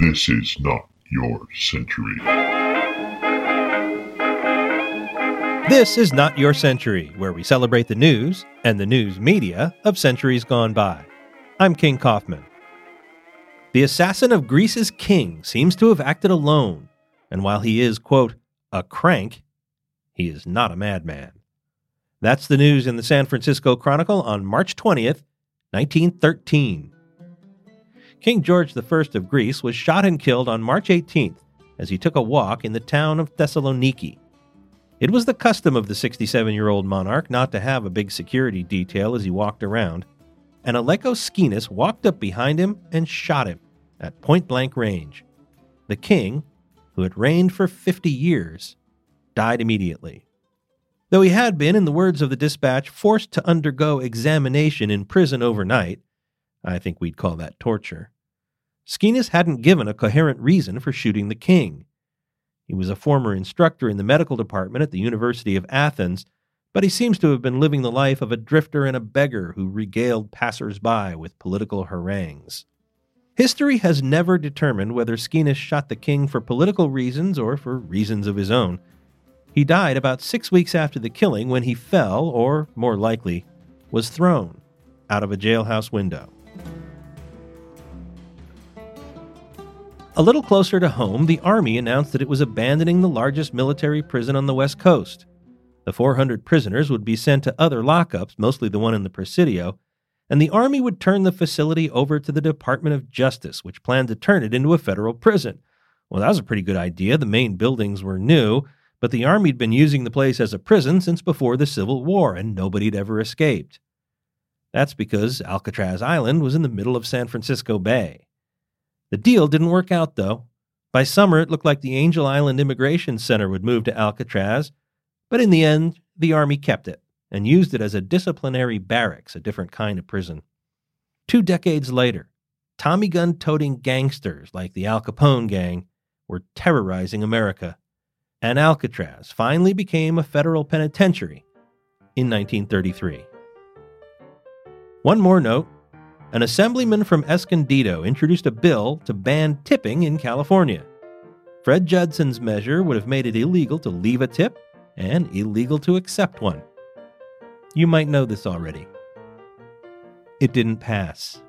This is not your century. This is Not Your Century, where we celebrate the news and the news media of centuries gone by. I'm King Kaufman. The assassin of Greece's king seems to have acted alone, and while he is, quote, a crank, he is not a madman. That's the news in the San Francisco Chronicle on March 20th, 1913. King George I of Greece was shot and killed on March 18th as he took a walk in the town of Thessaloniki. It was the custom of the 67 year old monarch not to have a big security detail as he walked around, and Alekos Schinas walked up behind him and shot him at point blank range. The king, who had reigned for 50 years, died immediately. Though he had been, in the words of the dispatch, forced to undergo examination in prison overnight, I think we'd call that torture. Schinas hadn't given a coherent reason for shooting the king. He was a former instructor in the medical department at the University of Athens, but he seems to have been living the life of a drifter and a beggar who regaled passers-by with political harangues. History has never determined whether Schinas shot the king for political reasons or for reasons of his own. He died about six weeks after the killing when he fell, or more likely, was thrown out of a jailhouse window. A little closer to home, the Army announced that it was abandoning the largest military prison on the West Coast. The 400 prisoners would be sent to other lockups, mostly the one in the Presidio, and the Army would turn the facility over to the Department of Justice, which planned to turn it into a federal prison. Well, that was a pretty good idea. The main buildings were new, but the Army had been using the place as a prison since before the Civil War, and nobody had ever escaped. That's because Alcatraz Island was in the middle of San Francisco Bay. The deal didn't work out, though. By summer, it looked like the Angel Island Immigration Center would move to Alcatraz, but in the end, the Army kept it and used it as a disciplinary barracks, a different kind of prison. Two decades later, Tommy gun toting gangsters like the Al Capone gang were terrorizing America, and Alcatraz finally became a federal penitentiary in 1933. One more note an assemblyman from Escondido introduced a bill to ban tipping in California. Fred Judson's measure would have made it illegal to leave a tip and illegal to accept one. You might know this already. It didn't pass.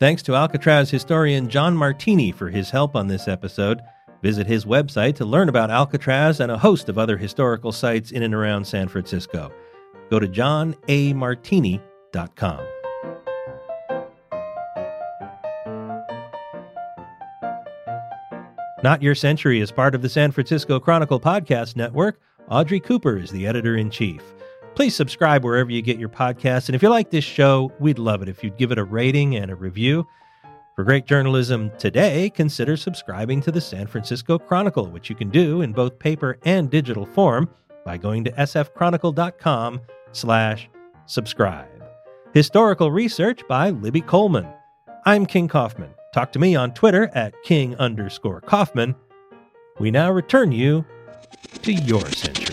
Thanks to Alcatraz historian John Martini for his help on this episode. Visit his website to learn about Alcatraz and a host of other historical sites in and around San Francisco. Go to johnamartini.com. Not Your Century is part of the San Francisco Chronicle podcast network. Audrey Cooper is the editor in chief. Please subscribe wherever you get your podcasts. And if you like this show, we'd love it if you'd give it a rating and a review. For great journalism today, consider subscribing to the San Francisco Chronicle, which you can do in both paper and digital form by going to sfchronicle.com slash subscribe. Historical research by Libby Coleman. I'm King Kaufman. Talk to me on Twitter at king underscore Kaufman. We now return you to your century.